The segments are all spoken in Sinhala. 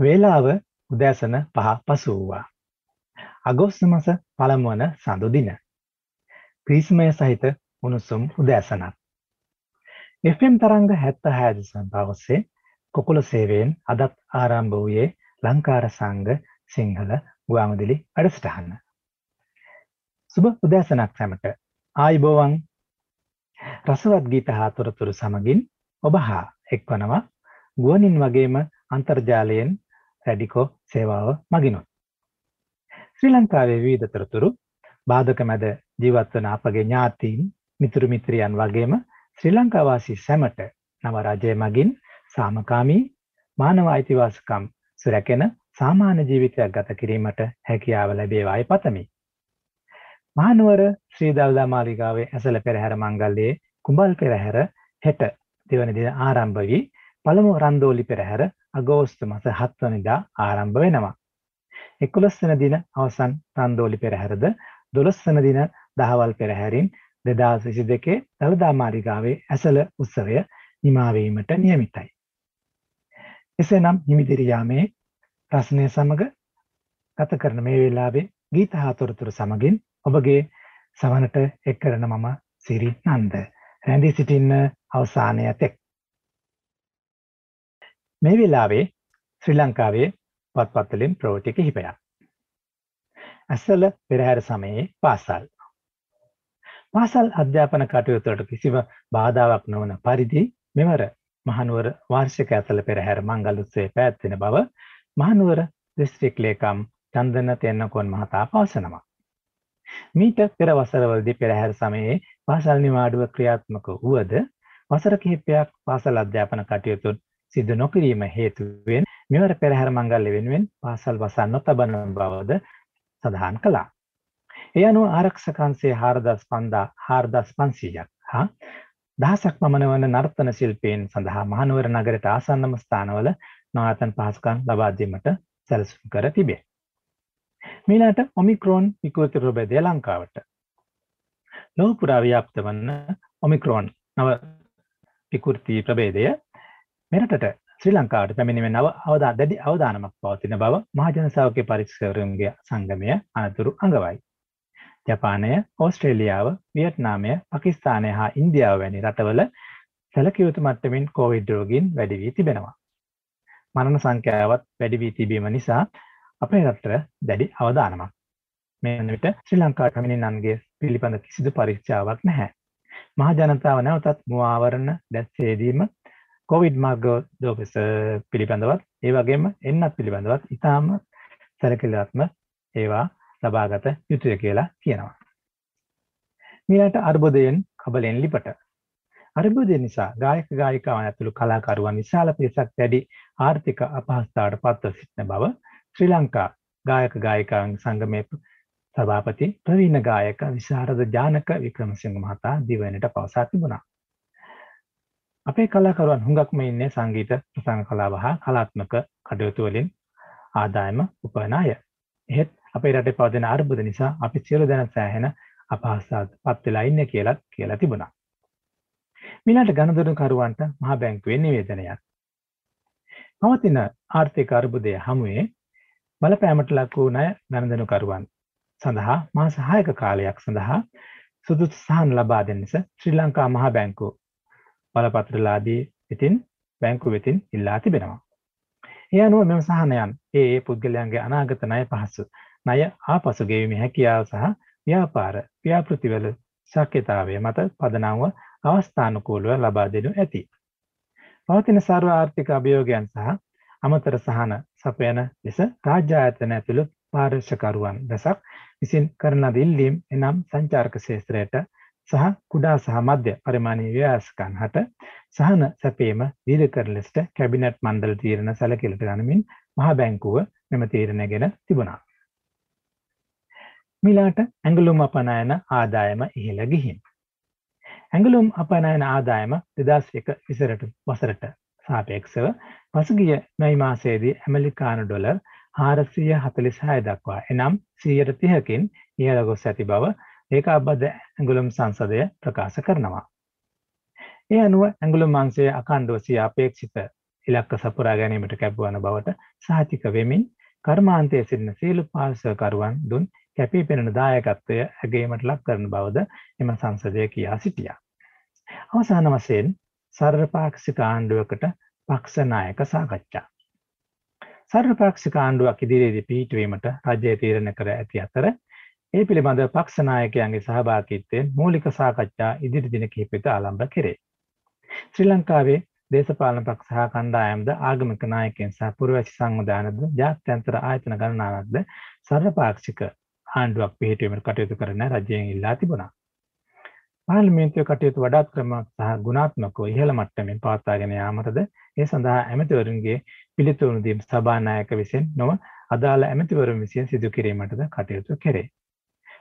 වේලාව උදෑසන පහ පසු වූවා. අගෝස්තු මස පළමුවන සඳු දින. ග්‍රීස්මය සහිත උණුසුම් උදෑසනක්. FM තරංග හැත්ත හෑදසන් පවස්සේ කොකුල සේවයෙන් අදත් ආරම්භ වූයේ ලංකාර සංග සිංහල ගුවාමදිලි වැඩසටහන්න. සුබ උදෑසනක් සැමට ආයිබෝවන් රසවත් ගීත හා තොරතුරු සමගින් ඔබ හා එක්වනවා ගුවනින් වගේම අන්තර්ජාලයෙන් රැඩිකෝ සේවාව මගිනුත්. ශ්‍රී ලංකාවේ විවිධ තොරතුරු බාධක මැද ජීවත්වන අපගේ ඥාතීන් මිතුරු මිත්‍රයන් වගේම ශ්‍රී ලංකාවාසී සැමට නව රජය මගින් සාමකාමී මානව අයිතිවාසිකම් සුරැකෙන සාමාන්‍ය ජීවිතයක් ගත කිරීමට හැකියාව ලැබේවායි පතමි. මහනුවර ශ්‍රී දල්දා මාලිගාවේ ඇසල පෙරහැර මංගල්‍යයේ කුඹල් පෙරහැර හෙට දෙවන දින ආරම්භ වී පළමු රන්දෝලි පෙරහැර අගෝස්තු මස 7 වෙනිදා ආරම්භ වෙනවා. 11 වෙනි දින අවසන් රන්දෝලි පෙරහැරද 12 වෙනි දින දහවල් පෙරහැරින් 2022 දළදා මාලිගාවේ ඇසල උත්සවය නිමා වීමට නියමිතයි. එසේනම් හිමිදිරි යාමේ රසණය සමග ගත කරන මේ වෙලාවේ ගීත හා තොරතුරු සමගින් ඔබගේ සවනට එක් කරන මම සිරි නන්ද. රැඳී සිටින්න අවසානය තෙක්. මේ වෙලාවේ ශ්‍රී ලංකාවේ පත්පත්වලින් ප්‍රවෘත්ති කිහිපයක්. ඇසල පෙරහැර සමයේ පාසල්. පාසල් අධ්‍යාපන කටයුතුවලට කිසිම බාධාවක් නොවන පරිදි මෙවර මහනුවර වාර්ෂික ඇසල පෙරහැර මංගල උත්සවය පැවැත්වෙන බව මහනුවර දිස්ත්‍රික් ලේකම් චන්දන තෙන්නකොන් මහතා පවසනවා. මීට පෙර වසරවලදී පෙරහැර සමයේ පාසල් නිවාඩුව ක්‍රියාත්මක වුවද වසර කිහිපයක් පාසල් අධ්‍යාපන කටයුතුන් සිදු නොකිරීම හේතුවෙන් මෙවර පෙරහැර මංගල්‍ය වෙනුවෙන් පාසල් වසන් නොතබන බවද සඳහන් කළා. ඒ අනුව ආරක්ෂකංශයේ 4500 4500ක් හා දහසක් පමණ වන නර්තන ශිල්පීන් සඳහා මහනුවර නගරයට ආසන්නම ස්ථානවල නවාතන් පහසුකම් ලබා දීමට සැලසුම් කර තිබේ. මීළාට ඔමික්‍රෝන් විකෘති රෝගය ලංකාවට ලොව පුරා ව්‍යාප්ත වන්න ඔමික්‍රෝන් නව විකෘති ප්‍රභේදය මෙරටට ශ්‍රී ලංකාවට පැමිණීමෙන් නව අවදා දැඩි අවධානමක් පවතින බව මහජන සෞඛ්‍ය පරීක්ෂකවරුන්ගේ සංගමය අනතුරු අඟවයි. ජපානය, ඕස්ට්‍රේලියාව, වියට්නාමය, පාකිස්තානය හා ඉන්දියාව වැනි රටවල සැලකිය යුතු මට්ටමින් කොවිඩ් රෝගීන් වැඩි වී තිබෙනවා. මරණ සංඛ්‍යාවත් වැඩි වී තිබීම නිසා අපේ රටට දැඩි අවධානමක්. මේ වන විට ශ්‍රී ලංකා පැමිණින්නන්ගේ පිළිබඳ කිසිදු පරීක්ෂාවක් නැහැ. මහ ජනතාව නැවතත් මුවාවරණ දැස්සේදීම කොවිඩ් මාර්ගෝදෝපස පිළිබඳවත් ඒ වගේම එන්නත් පිළිබඳවත් ඉතාම සැලකිලිවත්ම ඒවා ලබාගත යුතුය කියලා කියනවා. මීළට අර්බුදයෙන් කබලෙන් ලිපට. අර්බුදය නිසා ගායක ගායිකාවන් ඇතුළු කලාකරුවන් විශාල පිරිසක් වැඩි ආර්ථික අපහසුතාවට පත්ව සිටින බව ශ්‍රී ලංකා ගායක ගායිකාවන් සංගමයේ සභාපති ප්‍රවීණ ගායක විශාරද ජානක වික්‍රමසිංහ මහතා දිවයිනට පවසා තිබුණා. අපේ කලාකරුවන් හුඟක්ම ඉන්නේ සංගීත ප්‍රසංග කලාව හා කලාත්මක කටයුතු වලින් ආදායම උපයන අය. එහෙත් අපේ රටේ පවතින අර්බුද නිසා අපි සියලු දෙනා සෑහෙන අපහසුතාවට පත් වෙලා ඉන්නේ කියලාත් කියලා තිබුණා. මීළඟට ගණදොනුකරුවන්ට මහා බැංකුවේ නිවේදනයක්. පවතින ආර්ථික අර්බුදය හමුවේ බලපෑමට ලක් වූ ණය ගණදොනුකරුවන් සඳහා මාස 6ක කාලයක් සඳහා සුදුසු සහන ලබා දෙන්නස ශ්‍රී ලංකා මහා බැංකුව බලපත්‍රලාදී ඉතින් බැංකු වෙතින් ඉල්ලා තිබෙනවා. ඒ අනුව මෙම සහනයන් ඒ ඒ පුද්ගලයන්ගේ අනාගත ණය පහසු ණය ආපසු ගෙවීමේ හැකියාව සහ ව්‍යාපාර ව්‍යාපෘතිවල ශක්‍යතාවය මත පදනම්ව අවස්ථානුකූලව ලබා දෙනු ඇති. පවතින සර්ව ආර්ථික අභියෝගයන් සහ අමතර සහන සපයන ලෙස රාජ්‍ය ආයතන ඇතුළු පාර්ශවකරුවන් දැසක් විසින් කරන දිල්ලීම් එනම් සංචාරක ශේත්‍රයට සහ කුඩා සහ මධ්‍ය පරිමාණීය ව්‍යවස්කන් හට සහන සැපීම දීර්ඝ කර ලෙසට කැබිනට් මණ්ඩල තීරණ සැලකිලිට ගනිමින් මහා බැංකුව මෙම තීරණය ගැන තිබුණා. මිලාට ඇඟලුම් අපනයන ආදායම ඉහළ ගිහින්. ඇඟලුම් අපනයන ආදායම දෙදස් එක විසරට වසරට සාපේක්ෂව පසුගිය මැයි මාසයේදී ඇමලිකානු ඩොලර් හාරසිය හතලිස් හය දක්වා එනම් සීයට තිහකින් ඉහළ ගොස් ඇති බව ඒකාබද්ධ ඇඟුලම් සංසදය ප්‍රකාශ කරනවා. ඒ අනුව ඇඟුලම් අංශය අකණ්ඩව සිය අපේක්ෂිත ඉලක්ක සපුරා ගැනීමට කැපවන බවට සහතික වෙමින් කර්මාන්තයේ සිටින සියලු පාර්ශවකරුවන් දුන් කැපී පෙනෙන දායකත්වය ඇගේමට ලක් කරන බවද එම සංසදය කියා සිටියා. අවසාන වශයෙන් සර්වපාක්ෂික ආණ්ඩුවකට පක්ෂ නායක සාකච්ඡා. සර්වපාක්ෂික ආණ්ඩුවක් ඉදිරියේදී පිහිටුවීමට රජය තීරණය කර ඇති අතර ඒ පිළිබඳ පක්ෂ නායකයන්ගේ සහභාගීත්වයෙන් මූලික සාකච්ඡා ඉදිරි දින කිහිපෙක ආරම්භ කෙරේ. ශ්‍රී ලංකාවේ දේශපාලන පක්ෂ සහ කණ්ඩායම්ද ආගමික නායකයන් සහ පුරවැසි සංවිධානද ජාත්‍යන්තර ආයතන ගණනාවක්ද සර්වපාක්ෂික ආණ්ඩුවක් පිහිටීමට කටයුතු කරන රජයෙන් ඉල්ලා තිබුණා. පාර්ලිමේන්තුවේ කටයුතු වඩාත් ක්‍රමයක් සහ ගුණාත්මකව ඉහළ මට්ටමින් පවත්වාගෙන යාමටද ඒ සඳහා ඇමතිවරුන්ගේ පිළිතුරු දීම සභානායක විසින් නොව අදාළ ඇමතිවරුන් විසින් සිදු කිරීමටද කටයුතු කෙරේ.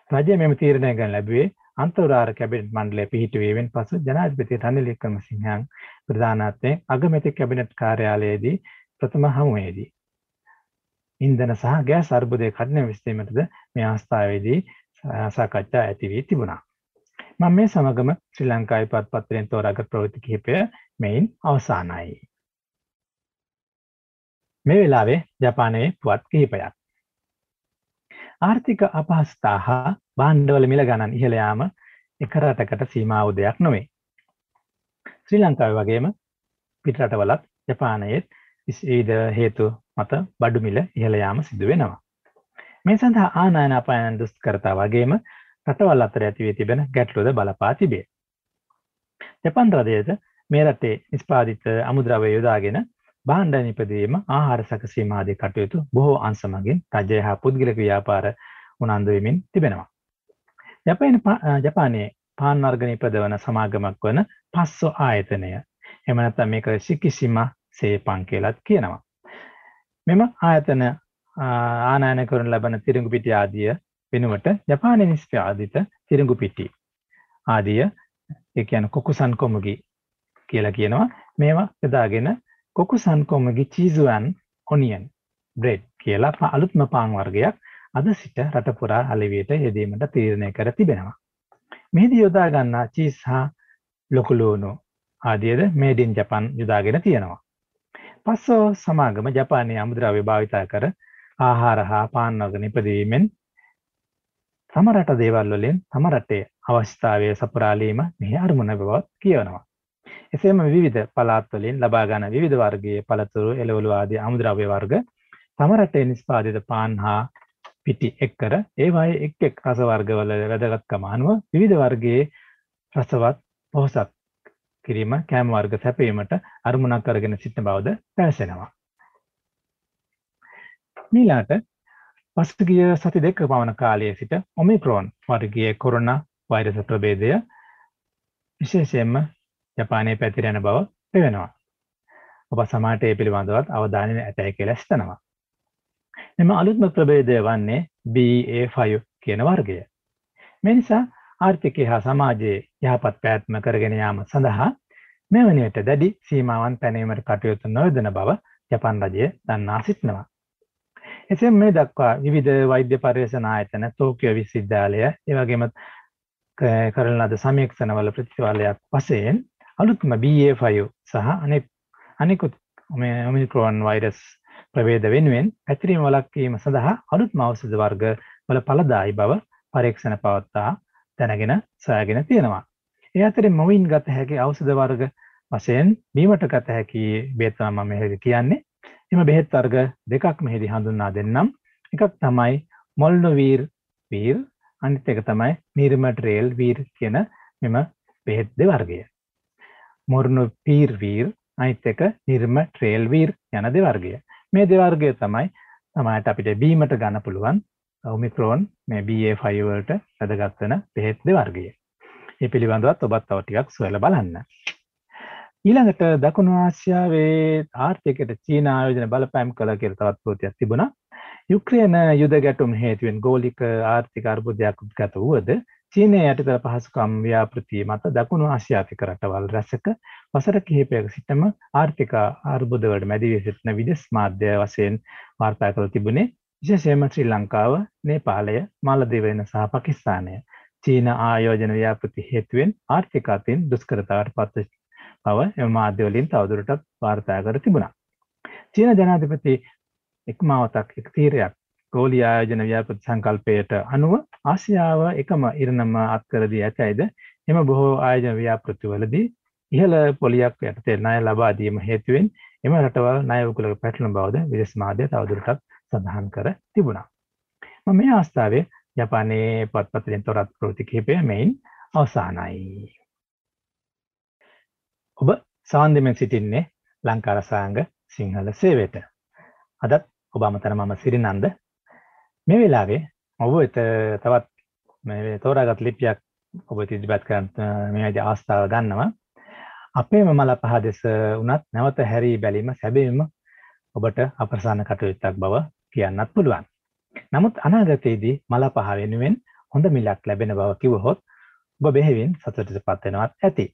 රජය මෙම තීරණය ගන්න ලැබුවේ අන්තවරාර කැබිනට් මණ්ඩලය පිහිටුවීමෙන් පසු ජනාධිපති රනිල් වික්‍රමසිංහයන් ප්‍රධානත්වයෙන් අගමැති කැබිනට් කාර්යාලයේදී ප්‍රථම හමුවේදී. ඉන්ධන සහ ගෑස් අර්බුදය කඩන විස්තීමටද මේ අවස්ථාවේදී සාකච්ඡා ඇති වී තිබුණා. මම මේ සමගම ශ්‍රී ලංකාවේ පත්පත්‍රයෙන් තෝරාගත් ප්‍රවෘත්ති කිහිපය මෙයින් අවසానයි. මේ වෙලාවේ ජපානයේ පුවත් කිහිපයක්. ආර්ථික අපහසුතා හා භාණ්ඩවල මිල ගණන් ඉහළ යාම එක රටකට සීමා වූ දෙයක් නොවේ. ශ්‍රී ලංකාවේ වගේම පිටරටවලත් ජපානයේත් විවිධ හේතු මත බඩු මිල ඉහළ යාම සිදු වෙනවා. මේ සඳහා ආනයන අපායන දුෂ්කරතා වගේම රටවල් අතර ඇති වී තිබෙන ගැටලුවද බලපා තිබේ. ජපන් රජයද මේ රටේ නිෂ්පාදිත අමුද්‍රව්‍ය යොදාගෙන භාණ්ඩ නිපදවීම ආහාර සැකසීම ආදී කටයුතු බොහෝ අංශ මගින් රජය හා පුද්ගලික ව්‍යාපාර උනන්දු වෙමින් තිබෙනවා. ජපාන ජපානයේ පාන් වර්ග නිපදවන සමාගමක් වන පස්සෝ ආයතනය. එහෙම නැත්නම් මේක සිකිසිමා සේපන් කියලාත් කියනවා. මෙම ආයතන ආනයන කරන ලබන තිරිඟු පිටි ආදිය වෙනුවට ජපානයේ නිෂ්පාදිත තිරිඟු පිටි ආදිය ඒ කියන්නේ කොකුසන් කොමුගි කියලා කියනවා. මේවා යොදාගෙන කොකුසන් කොමගි චීසුවන් ඔනියන් බ්‍රෙඩ් කියලා අලුත්ම පාන් වර්ගයක් අද සිට රට පුරා අලෙවියට යෙදීමට තීරණය කර තිබෙනවා. මෙහිදී යොදා ගන්නා චීස් හා ලොකුලූනු ආදියද මේඩින් ජපන් යොදාගෙන තියෙනවා. පස්සෝ සමාගම ජපානයේ අමුද්‍රව්‍ය භාවිතා කර ආහාර හා පාන් වර්ග නිපදවීමෙන් තම රට දේවල් වලින් තම රටේ අවශ්‍යතාවය සපුරාලීම මෙහි අරමුණ බවත් කියවනවා. එසේම විවිධ පළාත්වලින් ලබා ගන්න විවිධ වර්ගයේ පළතුරු එළවලු ආදී අමුද්‍රව්‍ය වර්ග තම රටේ නිෂ්පාදිත පාන් හා පිටි එක්කර ඒවායේ එක් එක් රස වර්ගවල වැදගත්කම අනුව විවිධ වර්ගයේ රසවත් පොහොසත් කිරීම කෑම වර්ග සැපීමට අරමුණක් කරගෙන සිටින බවද පැවසෙනවා. මීලාට පසුගිය සති දෙක පමණ කාලයේ සිට ඔමික්‍රෝන් වර්ගයේ කොරෝනා වෛරස ප්‍රභේදය විශේෂයෙන්ම ජපානයේ පැතිරෙන බව පෙවෙනවා. ඔබ සමාට ඒ පිළිබඳවත් අවධානය ඇතැයි කියලා සිතනවා. එම අලුත්ම ප්‍රභේදය වන්නේ BA5 කියන වර්ගය. මේ නිසා ආර්ථිකය හා සමාජයේ යහපත් පැවැත්ම කරගෙන යාම සඳහා මෙවැනියට දැඩි සීමාවන් පැනීමට කටයුතු නොයොදන බව ජපන් රජය දන්නා සිටිනවා. එසෙම මේ දක්වා විවිධ වෛද්‍ය පර්යේෂණ ආයතන තෝකියෝ විශ්වවිද්‍යාලය ඒ වගේම කරන ලද සමීක්ෂණවල ප්‍රතිඵලයක් වශයෙන් අලුත්ම BA5 සහ අනෙක් අනෙකුත් ඔමික්‍රෝන් වෛරස් ප්‍රවේද වෙනුවෙන් පැතිරීම වළක්වීම සඳහා අලුත්ම ඖෂධ වර්ග වල ඵලදායි බව පරීක්ෂණ පවත්වා දැනගෙන සොයාගෙන තියෙනවා. ඒ අතරින් මොවින් ගත හැකි ඖෂධ වර්ග වශයෙන් බීමට ගත හැකි බෙහෙත් තමයි මම මෙහෙදි කියන්නේ. එම බෙහෙත් වර්ග දෙකක් මෙහිදී හඳුන්වා දෙන්නම්. එකක් තමයි මොල්නොවීර් වීර් අනිත් එක තමයි නිර්මට්‍රේල් වීර් කියන මෙම බෙහෙත් දෙවර්ගය. මොර්නු පීර්වීර් අනිත් එක නිර්ම ට්‍රේල් වීර් යන දෙවර්ගය මේ දෙවර්ගය තමයි තමයිට අපිට බීමට ගන්න පුළුවන් ඔමික්‍රෝන් මේ BA5 වලට වැදගත් වෙන බෙහෙත් දෙවර්ගය. ඒ පිළිබඳවත් ඔබත් තව ටිකක් සොයලා බලන්න. ඊළඟට දකුණු ආසියාවේ ආර්ථිකයට චීන ආයෝජන බලපෑම් කළ කියලා තවත් ප්‍රෝතියක් තිබුණා. යුක්‍රේන යුද ගැටුම් හේතුවෙන් ගෝලික ආර්ථික අර්බුදයක් උද්ගත වුවද චීනය යටතර පහසුකම් ව්‍යාපෘතිය මත දකුණු ආසියාතික රටවල් රැසක වසර කිහිපයක සිටම ආර්ථික අර්බුදවලට මැදිවී සිටින විදෙස් මාධ්‍ය වශයෙන් වාර්තා කළ තිබුණේ විශේෂයෙන්ම ශ්‍රී ලංකාව, නේපාලය, මාලදීවයින සහ පාකිස්තානය චීන ආයෝජන ව්‍යාපෘති හේතුවෙන් ආර්ථික අතින් දුෂ්කරතාවට පත් බව එම මාධ්‍ය වලින් තවදුරටත් වාර්තා කර තිබුණා. චීන ජනාධිපති එක්මාවතක් එක් තීරයක් ගෝලී ආයෝජන ව්‍යාපෘති සංකල්පයට අනුව ආසියාව එකම ඉරණම අත්කර දී ඇතැයිද එම බොහෝ ආයෝජන ව්‍යාපෘතිවලදී ඉහළ පොලියක් යටතේ ණය ලබා දීම හේතුවෙන් එම රටවල් ණය උකුලක පැටලෙන බවද විදේශ මාධ්‍ය තවදුරටත් සඳහන් කර තිබුණා. මම මේ අවස්ථාවේ ජපානයේ පත්පත්වලින් තොරත් ප්‍රවෘත්ති කිහිපය මෙයින් අවසానයි. ඔබ සාන්දිමෙන් සිටින්නේ ලංකා රසාංග සිංහල සේවයට. අදත් ඔබ අමතර මම සිරිනන්ද මේ වෙලාවේ ඔබ වෙත තවත් මේ තෝරාගත් ලිපියක් ඔබ ඉදිරිපත් කරන්න මේ ඇයි අවස්ථාව ගන්නවා. අපේම මල පහ දෙස වුණත් නැවත හැරී බැලීම සැබවින්ම ඔබට අප්‍රසන්න කටයුත්තක් බව කියන්නත් පුළුවන්. නමුත් අනාගතයේදී මල පහ වෙනුවෙන් හොඳ මිලක් ලැබෙන බව කිව්වහොත් ඔබ බෙහෙවින් සතුටටපත් වෙනවත් ඇති.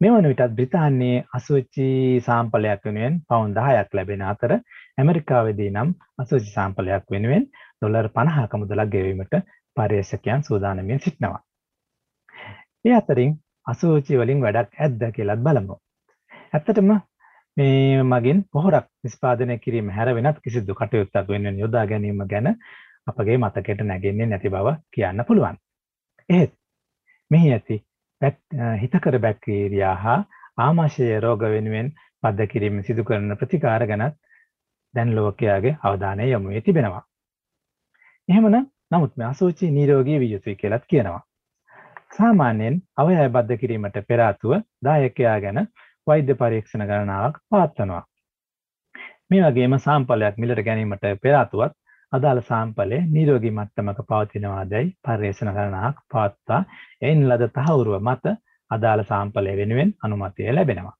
මේ වන විටත් බ්‍රිතාන්‍යයේ අසුචි සාම්පලයක් වෙනුවෙන් පවුන් 10ක් ලැබෙන අතර ඇමරිකාවේදී නම් අසුචි සාම්පලයක් වෙනුවෙන් ඩොලර් 50ක මුදලක් ගෙවීමට පර්යේෂකයන් සූදානමින් සිටිනවා. ඒ අතරින් අසුචි වලින් වැඩක් ඇද්ද කියලාත් බලමු. ඇත්තටම මේ මගින් පොහොරක් නිස්පාදනය කිරීම හැර වෙනත් කිසිදු කටයුත්තක් වෙනුවෙන් යොදා ගැනීම ගැන අපගේ මතකයට නැගෙන්නේ නැති බව කියන්න පුළුවන්. එහෙත් මෙහි ඇති හිතකර බැක්ටීරියා හා ආමාශය රෝග වෙනුවෙන් පද්ද කිරීම සිදු කරන ප්‍රතිකාර ගැනත් දැන් ලෝකයාගේ අවධානය යොමු වී තිබෙනවා. එහෙමන නමුත් මේ අසුචි නිරෝගී විය යුතුයි කියලාත් කියනවා. සාමාන්‍යයෙන් අවයව බද්ධ කිරීමට පෙර ආතුව දායකයා ගැන වෛද්‍ය පරීක්ෂණ ගණනාවක් පවත්වනවා. මේ වගේම සාම්පලයක් මිලට ගැනීමට පෙර ආතුවත් අදාළ සාම්පලය නිරෝගී මට්ටමක පවතිනවාදැයි පර්යේෂණ ගණනාවක් පවත්වා එයින් ලද තහවුරුව මත අදාළ සාම්පලය වෙනුවෙන් අනුමතය ලැබෙනවා.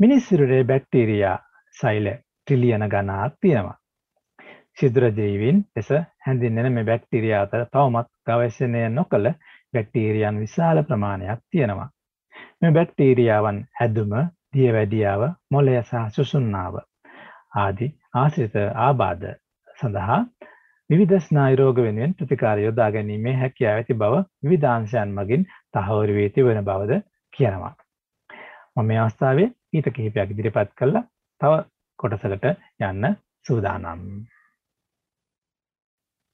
මිනිස් සිරුරේ බැක්ටීරියා සෛල ට්‍රිලියන ගණනාවක් තියෙනවා. ශිද්‍රජීවීන් ලෙස හැඳින්වෙන මේ බැක්ටීරියා අතර තවමත් ගවේෂණය නොකළ බැක්ටීරියන් විශාල ප්‍රමාණයක් තියෙනවා. මේ බැක්ටීරියාවන් ඇදුම, දියවැඩියාව, මොළය සහ සුසුම්නාව ආදී ආශ්‍රිත ආබාධ සඳහා විවිධ ස්නායු රෝග වෙනුවෙන් ප්‍රතිකාර යොදා ගැනීමේ හැකියාව ඇති බව විවිධාංශයන් මගින් තහවුරු වී තිබෙන බවද කියනවා. මම මේ අවස්ථාවේ ඊට කිහිපයක් ඉදිරිපත් කළා. තව කොටසකට යන්න සූදානම්.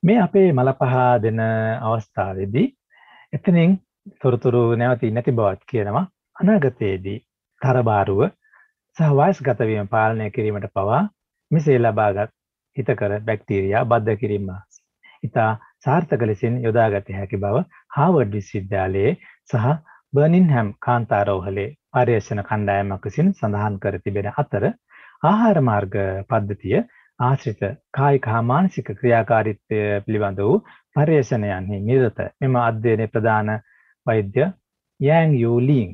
මේ අපේ මලපහ දෙන අවස්ථාවේදී එතනින් තොරතුරු නැවතී නැති බවත් කියනවා. අනාගතයේදී තරබාරුව සහ වයස්ගත වීම පාලනය කිරීමට පවා මෙසේ ලබාගත් හිතකර බැක්ටීරියා බද්ධ කිරීම ඉතා සාර්ථක ලෙසින් යොදාගත හැකි බව හාවර්ඩ් විශ්වවිද්‍යාලයේ සහ බර්නින්හැම් කාන්තාරෝහලේ පර්යේෂණ කණ්ඩායමක් විසින් සඳහන් කර තිබෙන අතර ආහාර මාර්ග පද්ධතිය ආශ්‍රිත කායික හා මානසික ක්‍රියාකාරීත්වය පිළිබඳ වූ පර්යේෂණයන්හි නිරත මෙම අධ්‍යයනයේ ප්‍රධාන වෛද්‍ය යෑන් යූ ලීන්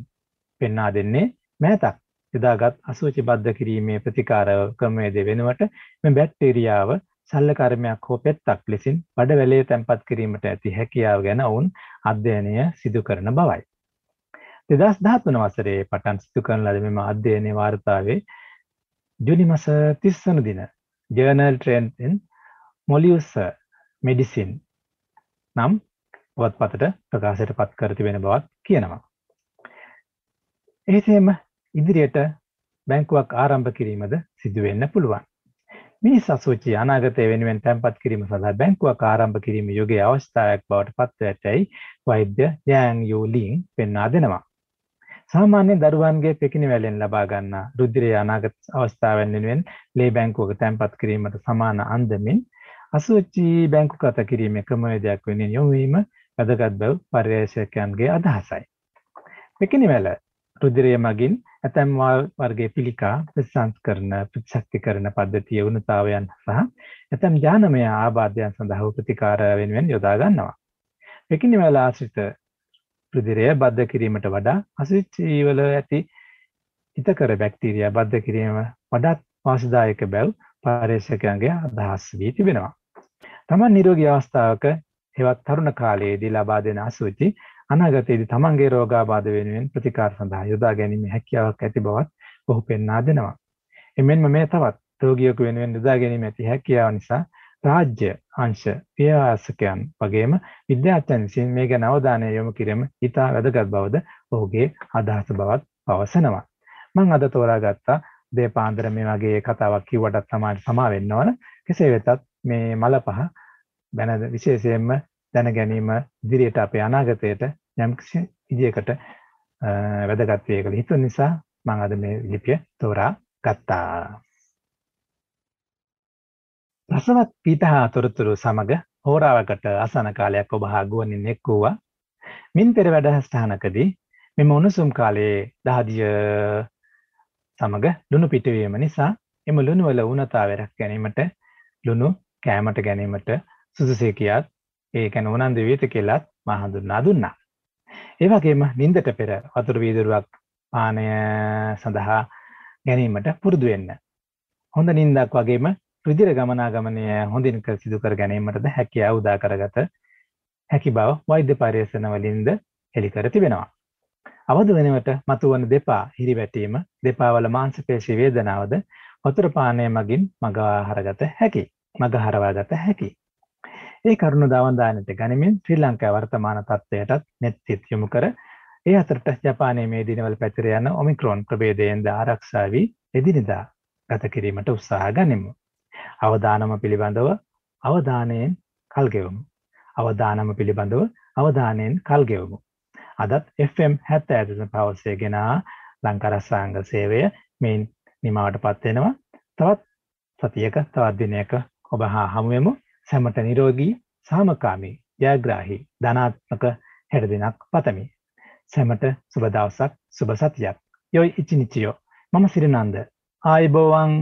පෙන්වා දෙන්නේ මෑතක් යොදාගත් අසුචි බද්ධ කිරීමේ ප්‍රතිකාර ක්‍රමවේදය වෙනුවට මේ බැක්ටීරියාව සල්ල කර්මයක් හෝ පෙත්තක් ලෙසින් බඩ වැලේ තැන්පත් කිරීමට ඇති හැකියාව ගැන ඔවුන් අධ්‍යයනය සිදු කරන බවයි. දෙදස් දහත්වන වසරේ පටන් සිදු කරන ලද මෙම අධ්‍යයනය වාර්තාවේ ජුනි මස තිස්සනු දින ජර්නල් ට්‍රෙන්න් මොලියුස මෙඩිසින් නම් වත් පතට ප්‍රකාශයට පත් කර තිබෙන බවත් කියනවා. එහිසේම ඉදිරියට බැංකුවක් ආරම්භ කිරීමද සිදුවෙන්න පුළුවන්. මිනිස් අසෝචි අනාගතය වෙනුවෙන් තැන්පත් කිරීම සඳහා බැංකුවක් ආරම්භ කිරීම යුගයේ අවස්ථාවක් බවට පත්ව ඇතැයි වෛද්‍ය යෑන් යූලින් පෙන්වා දෙනවා. සාමාන්‍ය දරුවන්ගේ පෙකිනි වැලෙන් ලබා ගන්නා රුධිරයේ අනාගත අවස්ථාවන් වෙනුවෙන් ලේ බැංකුවක තැන්පත් කිරීමට සමාන අන්දමින් අසුචි බැංකු කත කිරීමේ ක්‍රමවේදයක් වෙනුවෙන් යොමු වීම වැදගත් බව පර්යේෂකයන්ගේ අදහසයි. පෙකිනි වැල රුධිරය මගින් ඇතැම් වර්ගයේ පිළිකා ප්‍රතිසංස්කරණ ප්‍රතිශක්තිකරණ පද්ධතිය වුණතාවයන් සහ ඇතැම් ජානමය ආබාධයන් සඳහා ප්‍රතිකාර වෙනුවෙන් යොදා ගන්නවා. එකිනෙවල ආශ්‍රිත රුධිරය බද්ධ කිරීමට වඩා අසුචිවල ඇති හිතකර බැක්ටීරියා බද්ධ කිරීම වඩාත් වාසිදායක බැව් පර්යේෂකයන්ගේ අදහස් වී තිබෙනවා. තමන් නිරෝගී අවස්ථාවක හෙවත් තරුණ කාලයේදී ලබා දෙන අසුචි අනාගතයේදී තමන්ගේ රෝගාබාධ වෙනුවෙන් ප්‍රතිකාර සඳහා යොදා ගැනීමේ හැකියාවක් ඇති බවත් ඔහු පෙන්වා දෙනවා. එමෙන්ම මේ තවත් රෝගියෙකු වෙනුවෙන් යොදා ගැනීම ඇති හැකියාව නිසා රාජ්‍ය අංශ ව්‍යවසකයන් වගේම විද්‍යාර්ථයන් විසින් මේ ගැන අවධානය යොමු කිරීම ඉතා වැදගත් බවද ඔහුගේ අදහස බවත් පවසනවා. මං අද තෝරාගත්තා දේපාන්දර මේ වගේ කතාවක් කිව්වටත් තමයි සමා වෙන්න ඕන. කෙසේ වෙතත් මේ මල පහ බැන විශේෂයෙන්ම දැන ගැනීම ඉදිරියට අපේ අනාගතයට යම්කිසි විදියකට වැදගත් වේ කියලා හිතුන නිසා මම අද මේ ලිපිය තෝරා ගත්තා. රසවත් පීත හා තොරතුරු සමග හෝරාවකට අසන කාලයක් ඔබ හා ගුවනින් එක් වූවා. මින් පෙර වැඩසටහනකදී මෙම උණුසුම් කාලයේ දහදිය සමග ලුණු පිටවීම නිසා එම ලුණු වල උණතාවය රැක ගැනීමට ලුණු කෑමට ගැනීමට සුදුසේ කියාත් ඒ ගැන උනන්දු වියත කියලාත් මා හඳුන්වා දුන්නා. ඒ වගේම නින්දට පෙර වතුර වීදුරුවක් පානය සඳහා ගැනීමට පුරුදු වෙන්න. හොඳ නින්දක් වගේම රුධිර ගමනාගමනය හොඳින් කර සිදු කර ගැනීමටද හැකියාව උදා කරගත හැකි බව වෛද්‍ය පර්යේෂණ වලින්ද හෙළි කර තිබෙනවා. අවද වෙනවට මතුවන දෙපා හිරිවැටීම දෙපා වල මාංශ පේශී වේදනාවද වතුර පානය මගින් මග ආහාරගත හැකි. මග හරවාගත හැකි. ඒ කරුණු දවන්දානයට ගනිමින් ශ්‍රී ලංකා වර්තමාන තත්ත්වයටත් නෙත් යොමු කර ඒ අතරට ජපානයේ මේ දිනවල පැතිර යන ඔමික්‍රෝන් ප්‍රභේදයෙන්ද ආරක්ෂා වී එදිනෙදා ගත කිරීමට උත්සාහ ගනිමු. අවදානම පිළිබඳව අවධානයෙන් කල්ගෙවමු. අවදානම පිළිබඳව අවධානයෙන් කල්ගෙවමු. අදත් FM හැත්ත ඇතන පවසය ගෙනා ලංකරස්සාංග සේවය මෙයින් නිමාවට පත්වෙනවා තවත් සතියක තවත් දිනයක ඔබ හා හමුවමු සැමට නිරෝගී සාමකාමී ජයග්‍රාහි ධනාත්මක හැඩදිනක් පතමි. සැමට සුබදවසක් සුබ සතියක් යොයි ඉචිනිචියෝ මම සිරිනන්ද ආයිබෝවන්